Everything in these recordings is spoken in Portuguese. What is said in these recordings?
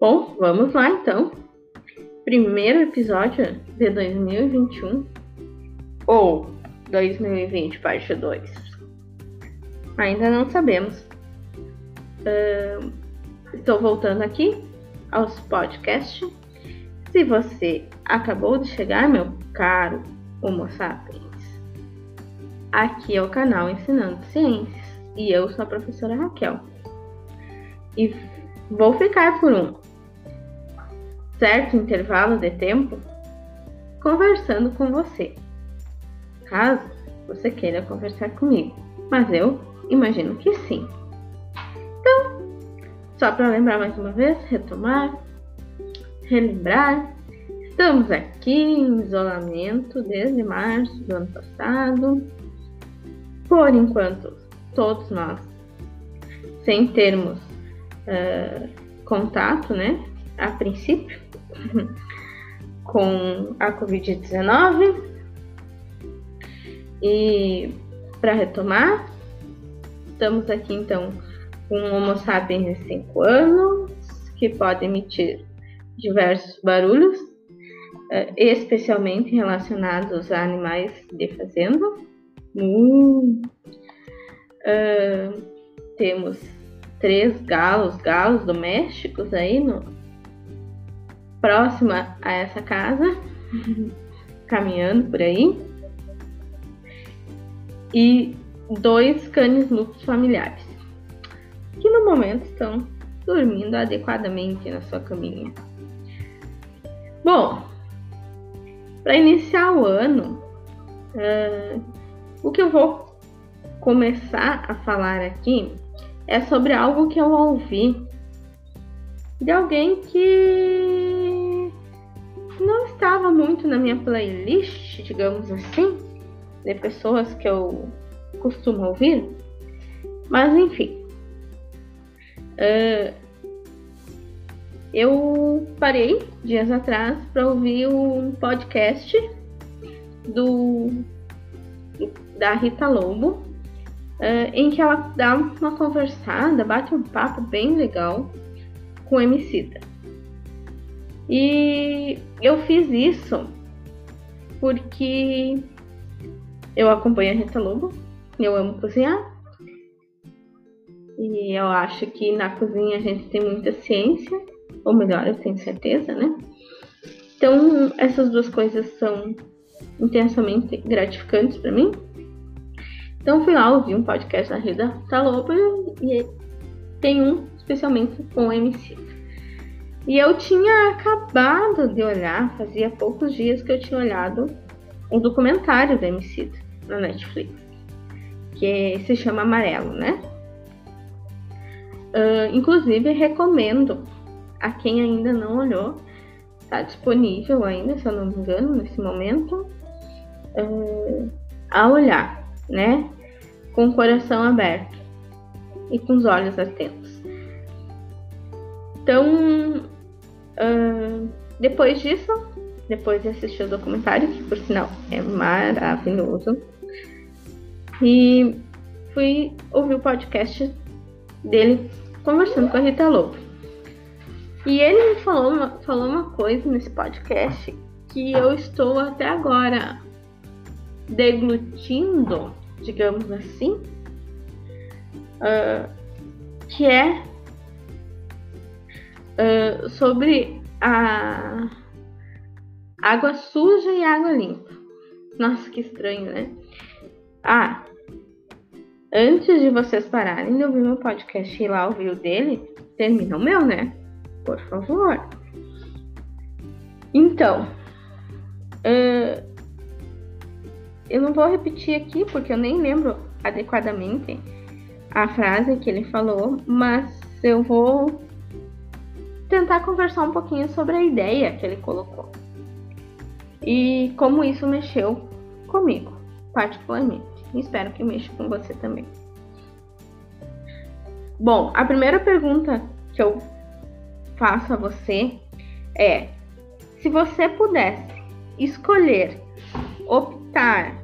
Bom, vamos lá então. Primeiro episódio de 2021 ou 2020, parte 2. Ainda não sabemos. Uh, estou voltando aqui aos podcasts. Se você acabou de chegar, meu caro Homo sapiens, aqui é o canal Ensinando Ciências e eu sou a professora Raquel. E vou ficar por um certo intervalo de tempo conversando com você, caso você queira conversar comigo, mas eu imagino que sim. Então, só para lembrar mais uma vez, retomar, relembrar, estamos aqui em isolamento desde março do ano passado. Por enquanto, todos nós, sem termos uh, contato, né, a princípio, com a Covid-19. E para retomar, estamos aqui então com um Homo sapiens de 5 anos, que pode emitir diversos barulhos, uh, especialmente relacionados a animais de fazenda. Uh, uh, temos três galos, galos domésticos aí no próxima a essa casa, caminhando por aí. E dois cães lupus familiares, que no momento estão dormindo adequadamente na sua caminha. Bom, para iniciar o ano, uh, o que eu vou começar a falar aqui é sobre algo que eu ouvi de alguém que não estava muito na minha playlist, digamos assim, de pessoas que eu costumo ouvir, mas enfim. Uh, eu parei dias atrás para ouvir um podcast do da Rita Lobo uh, em que ela dá uma conversada, bate um papo bem legal com o Emicida. E eu fiz isso porque eu acompanho a Rita Lobo, eu amo cozinhar. E eu acho que na cozinha a gente tem muita ciência, ou melhor, eu tenho certeza, né? Então, essas duas coisas são intensamente gratificantes para mim. Então fui lá ouvir um podcast da Rita Talopa e tem um especialmente com o MC. E eu tinha acabado de olhar, fazia poucos dias que eu tinha olhado um documentário do MC na Netflix, que se chama Amarelo, né? Uh, inclusive recomendo a quem ainda não olhou, está disponível ainda, se eu não me engano, nesse momento, uh, a olhar, né? com o coração aberto e com os olhos atentos. Então, depois disso, depois de assistir o documentário, que por sinal é maravilhoso, e fui ouvir o podcast dele conversando com a Rita Lobo. E ele me falou uma, falou uma coisa nesse podcast que eu estou até agora deglutindo digamos assim, uh, que é uh, sobre a água suja e água limpa. Nossa, que estranho, né? Ah, antes de vocês pararem de ouvir meu podcast e lá ouvir o dele, termina o meu, né? Por favor. Então, uh, eu não vou repetir aqui porque eu nem lembro adequadamente a frase que ele falou, mas eu vou tentar conversar um pouquinho sobre a ideia que ele colocou e como isso mexeu comigo, particularmente. Espero que mexa com você também. Bom, a primeira pergunta que eu faço a você é: se você pudesse escolher optar,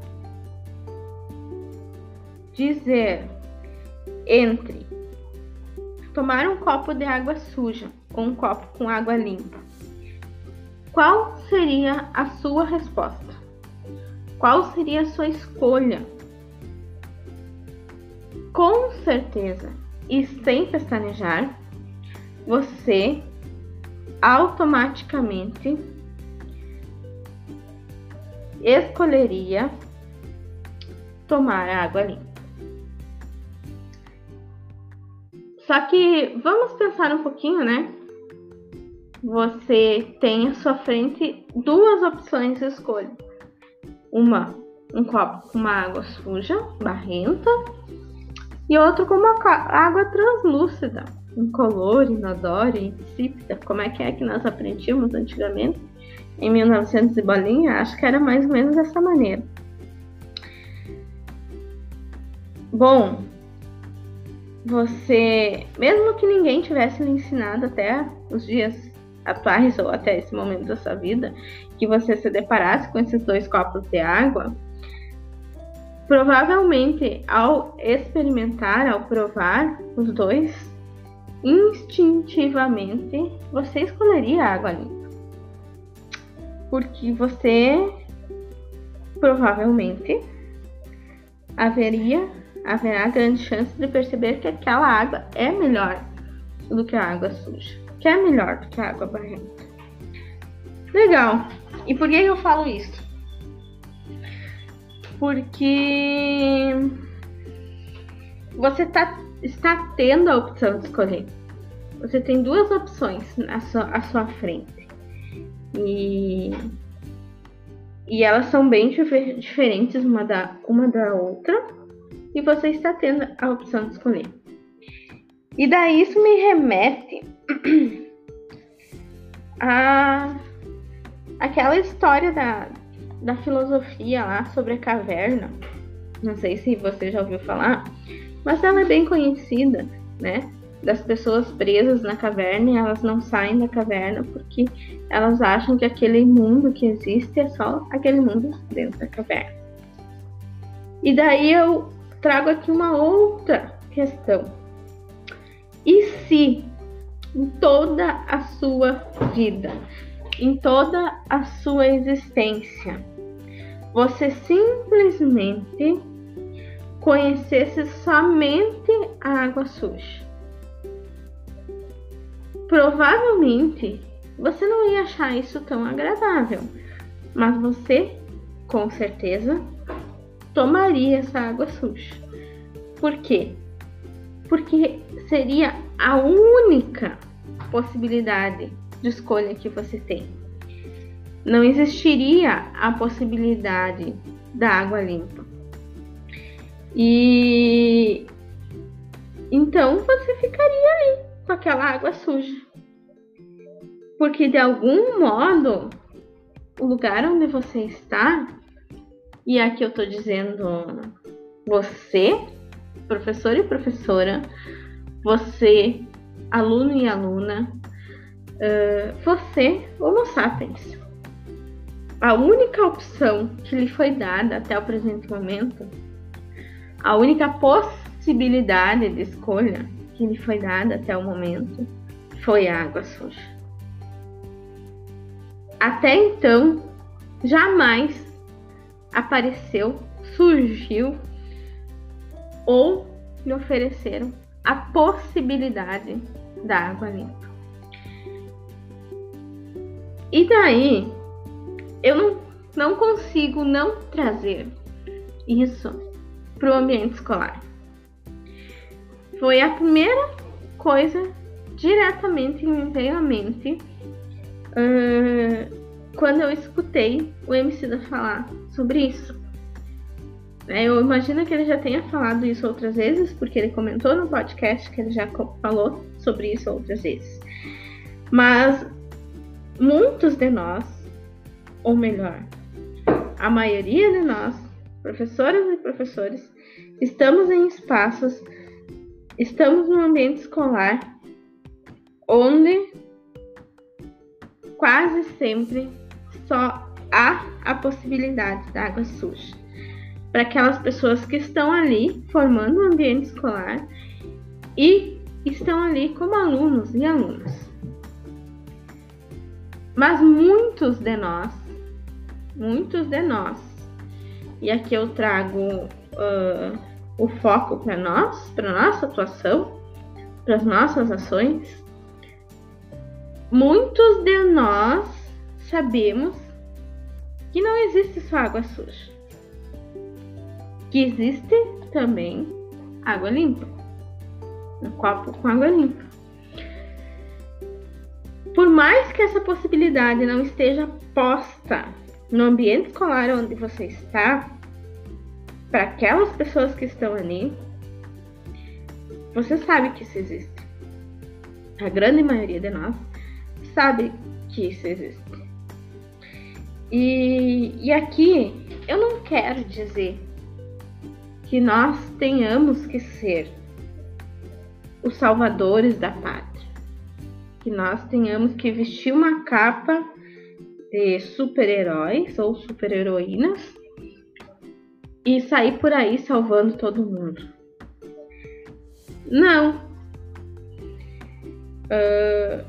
dizer entre tomar um copo de água suja ou um copo com água limpa? Qual seria a sua resposta? Qual seria a sua escolha? Com certeza e sem pestanejar, você automaticamente escolheria tomar água limpa. Só que vamos pensar um pouquinho, né? Você tem à sua frente duas opções de escolha. Uma, um copo com uma água suja, barrenta, e outro com uma água translúcida, incolor, inodora, insípida, como é que é que nós aprendíamos antigamente, em 1900 e bolinha, acho que era mais ou menos dessa maneira. Bom, você, mesmo que ninguém tivesse lhe ensinado até os dias atuais ou até esse momento da sua vida, que você se deparasse com esses dois copos de água, provavelmente ao experimentar, ao provar os dois, instintivamente você escolheria água limpa. Porque você provavelmente haveria haverá grande chance de perceber que aquela água é melhor do que a água suja, que é melhor do que a água barrenta. Legal. E por que eu falo isso? Porque você tá, está tendo a opção de escolher. Você tem duas opções à sua, à sua frente. E, e elas são bem diferentes uma da, uma da outra e você está tendo a opção de escolher. E daí isso me remete a aquela história da, da filosofia lá sobre a caverna. Não sei se você já ouviu falar, mas ela é bem conhecida, né? Das pessoas presas na caverna e elas não saem da caverna porque elas acham que aquele mundo que existe é só aquele mundo dentro da caverna. E daí eu trago aqui uma outra questão. E se em toda a sua vida, em toda a sua existência, você simplesmente conhecesse somente a água suja? Provavelmente você não ia achar isso tão agradável, mas você, com certeza, tomaria essa água suja. Por quê? Porque seria a única possibilidade de escolha que você tem. Não existiria a possibilidade da água limpa. E então você ficaria ali com aquela água suja. Porque de algum modo o lugar onde você está e aqui eu estou dizendo você, professor e professora, você, aluno e aluna, uh, você, Homo sapiens. A única opção que lhe foi dada até o presente momento, a única possibilidade de escolha que lhe foi dada até o momento, foi a água suja. Até então, jamais apareceu, surgiu ou lhe ofereceram a possibilidade da água limpa. E daí eu não, não consigo não trazer isso para o ambiente escolar. Foi a primeira coisa diretamente me veio à mente uh, quando eu escutei o MC da falar sobre isso. É, eu imagino que ele já tenha falado isso outras vezes, porque ele comentou no podcast que ele já falou sobre isso outras vezes. Mas muitos de nós, ou melhor, a maioria de nós, professoras e professores, estamos em espaços, estamos no ambiente escolar onde quase sempre só há a possibilidade da água suja. Para aquelas pessoas que estão ali formando o ambiente escolar e estão ali como alunos e alunas. Mas muitos de nós, muitos de nós, e aqui eu trago uh, o foco para nós, para nossa atuação, para as nossas ações, muitos de nós sabemos que não existe só água suja, que existe também água limpa, um copo com água limpa. Por mais que essa possibilidade não esteja posta no ambiente escolar onde você está, para aquelas pessoas que estão ali, você sabe que isso existe. A grande maioria de nós sabe que isso existe. E, e aqui eu não quero dizer que nós tenhamos que ser os salvadores da pátria, que nós tenhamos que vestir uma capa de super-heróis ou super-heroínas e sair por aí salvando todo mundo. Não. Uh,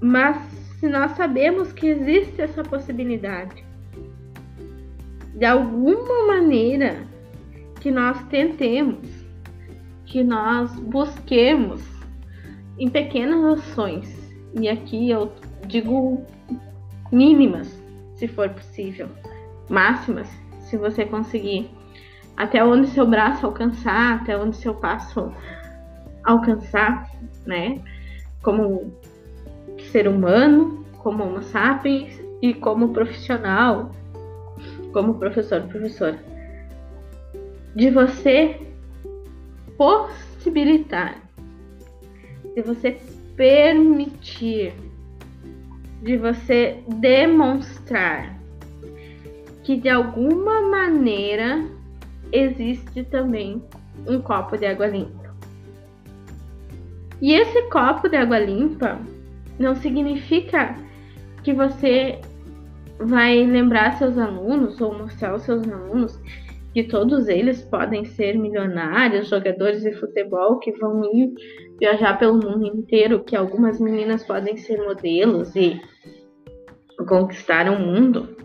mas se nós sabemos que existe essa possibilidade, de alguma maneira que nós tentemos, que nós busquemos em pequenas ações, e aqui eu digo mínimas, se for possível, máximas, se você conseguir. Até onde seu braço alcançar, até onde seu passo alcançar, né? Como ser humano, como homo sapiens e como profissional, como professor, professora. De você possibilitar, de você permitir, de você demonstrar que de alguma maneira existe também um copo de água limpa. E esse copo de água limpa não significa que você vai lembrar seus alunos ou mostrar aos seus alunos que todos eles podem ser milionários, jogadores de futebol que vão ir viajar pelo mundo inteiro, que algumas meninas podem ser modelos e conquistar o mundo.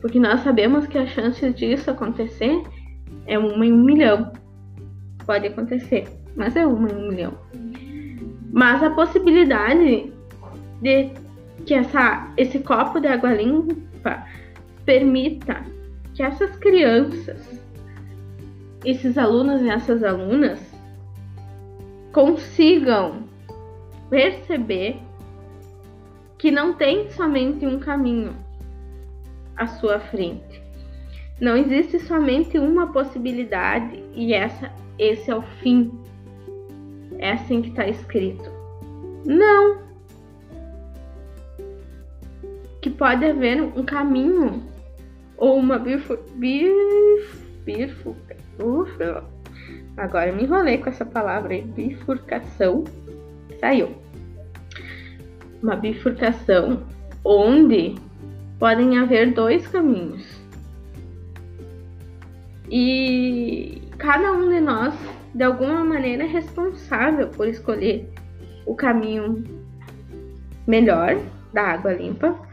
Porque nós sabemos que a chance disso acontecer é uma em um milhão. Pode acontecer, mas é uma em um milhão. Mas a possibilidade de que essa, esse copo de água limpa permita que essas crianças, esses alunos e essas alunas consigam perceber que não tem somente um caminho, à sua frente. Não existe somente uma possibilidade e essa, esse é o fim. É assim que está escrito. Não. Que pode haver um caminho ou uma bifur, bif, bifurca, ufa, agora me enrolei com essa palavra aí, bifurcação, saiu. Uma bifurcação onde podem haver dois caminhos. E cada um de nós, de alguma maneira, é responsável por escolher o caminho melhor da água limpa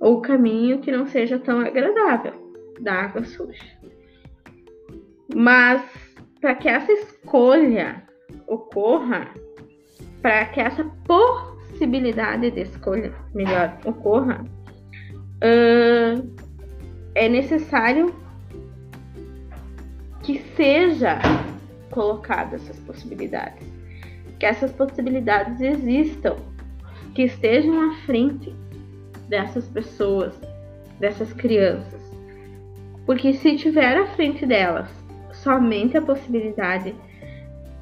ou caminho que não seja tão agradável da água suja. Mas para que essa escolha ocorra, para que essa possibilidade de escolha melhor ocorra, uh, é necessário que seja colocado essas possibilidades, que essas possibilidades existam, que estejam à frente dessas pessoas, dessas crianças. Porque se tiver à frente delas somente a possibilidade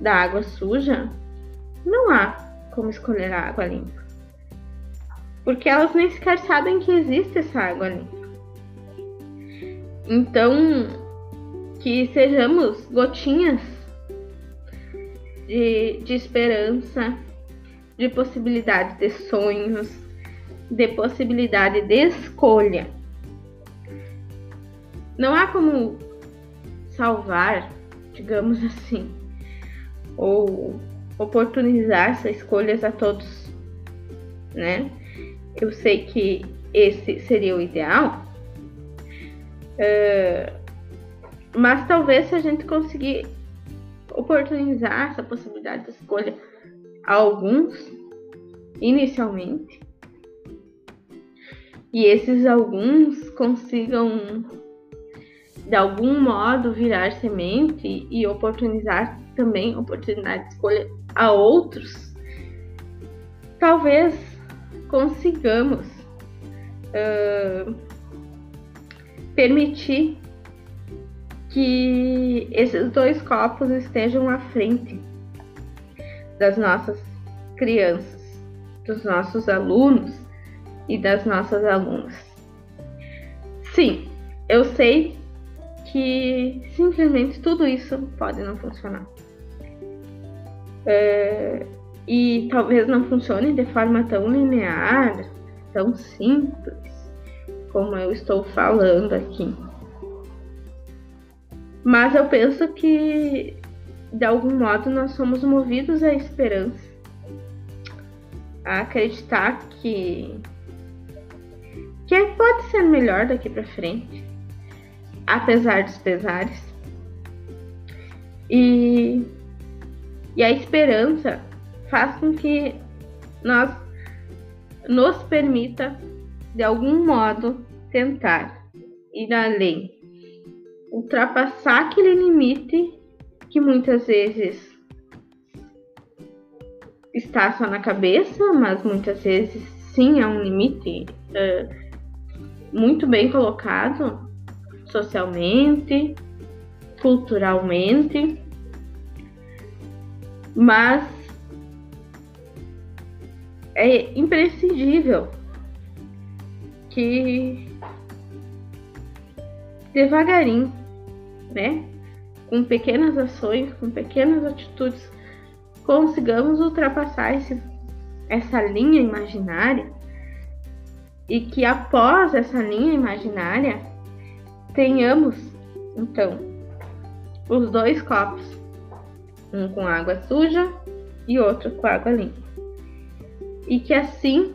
da água suja, não há como escolher a água limpa porque elas nem sequer sabem que existe essa água ali. Então, que sejamos gotinhas de, de esperança, de possibilidade de sonhos, de possibilidade de escolha. Não há como salvar, digamos assim, ou oportunizar essas escolhas a todos, né? eu sei que esse seria o ideal, uh, mas talvez se a gente conseguir oportunizar essa possibilidade de escolha a alguns inicialmente, e esses alguns consigam de algum modo virar semente e oportunizar também oportunidade de escolha a outros, talvez consigamos uh, permitir que esses dois copos estejam à frente das nossas crianças, dos nossos alunos e das nossas alunas. Sim, eu sei que simplesmente tudo isso pode não funcionar. É, e talvez não funcione de forma tão linear, tão simples, como eu estou falando aqui. Mas eu penso que de algum modo nós somos movidos à esperança, a acreditar que que pode ser melhor daqui para frente, apesar dos pesares. E, e a esperança faz com que nós nos permita, de algum modo, tentar ir além, ultrapassar aquele limite que muitas vezes está só na cabeça, mas muitas vezes sim é um limite uh, muito bem colocado socialmente, culturalmente, mas é imprescindível que devagarinho, né, com pequenas ações, com pequenas atitudes, consigamos ultrapassar esse, essa linha imaginária e que após essa linha imaginária tenhamos então os dois copos, um com água suja e outro com água limpa, e que assim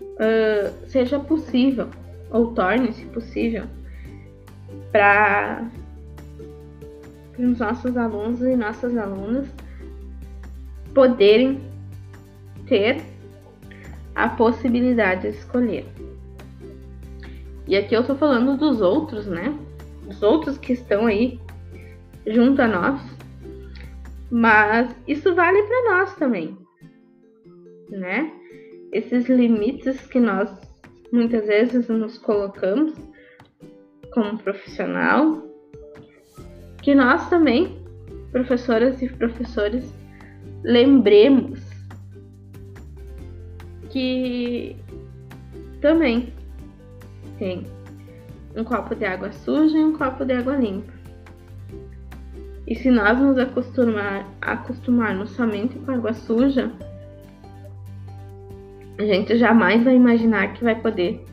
uh, seja possível ou torne-se possível para os nossos alunos e nossas alunas poderem ter a possibilidade de escolher. E aqui eu tô falando dos outros, né? Os outros que estão aí junto a nós. Mas isso vale para nós também, né? Esses limites que nós muitas vezes nos colocamos como profissional, que nós também, professoras e professores, lembremos que também tem um copo de água suja e um copo de água limpa. E se nós nos acostumar, acostumarmos somente com água suja, a gente jamais vai imaginar que vai poder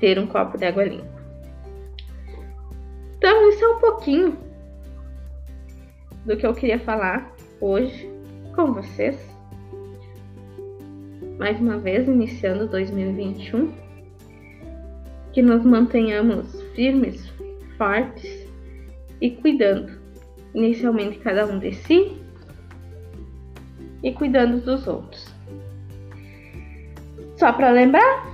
ter um copo de água limpa. Então, isso é um pouquinho do que eu queria falar hoje com vocês mais uma vez iniciando 2021, que nos mantenhamos firmes, fortes e cuidando, inicialmente cada um de si e cuidando dos outros. Só para lembrar,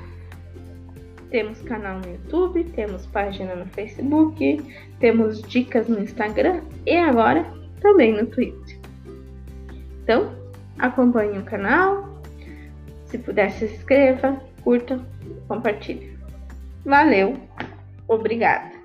temos canal no YouTube, temos página no Facebook, temos dicas no Instagram e agora também no Twitter. Então, acompanhe o canal, se puder, se inscreva, curta, compartilhe. Valeu, obrigada.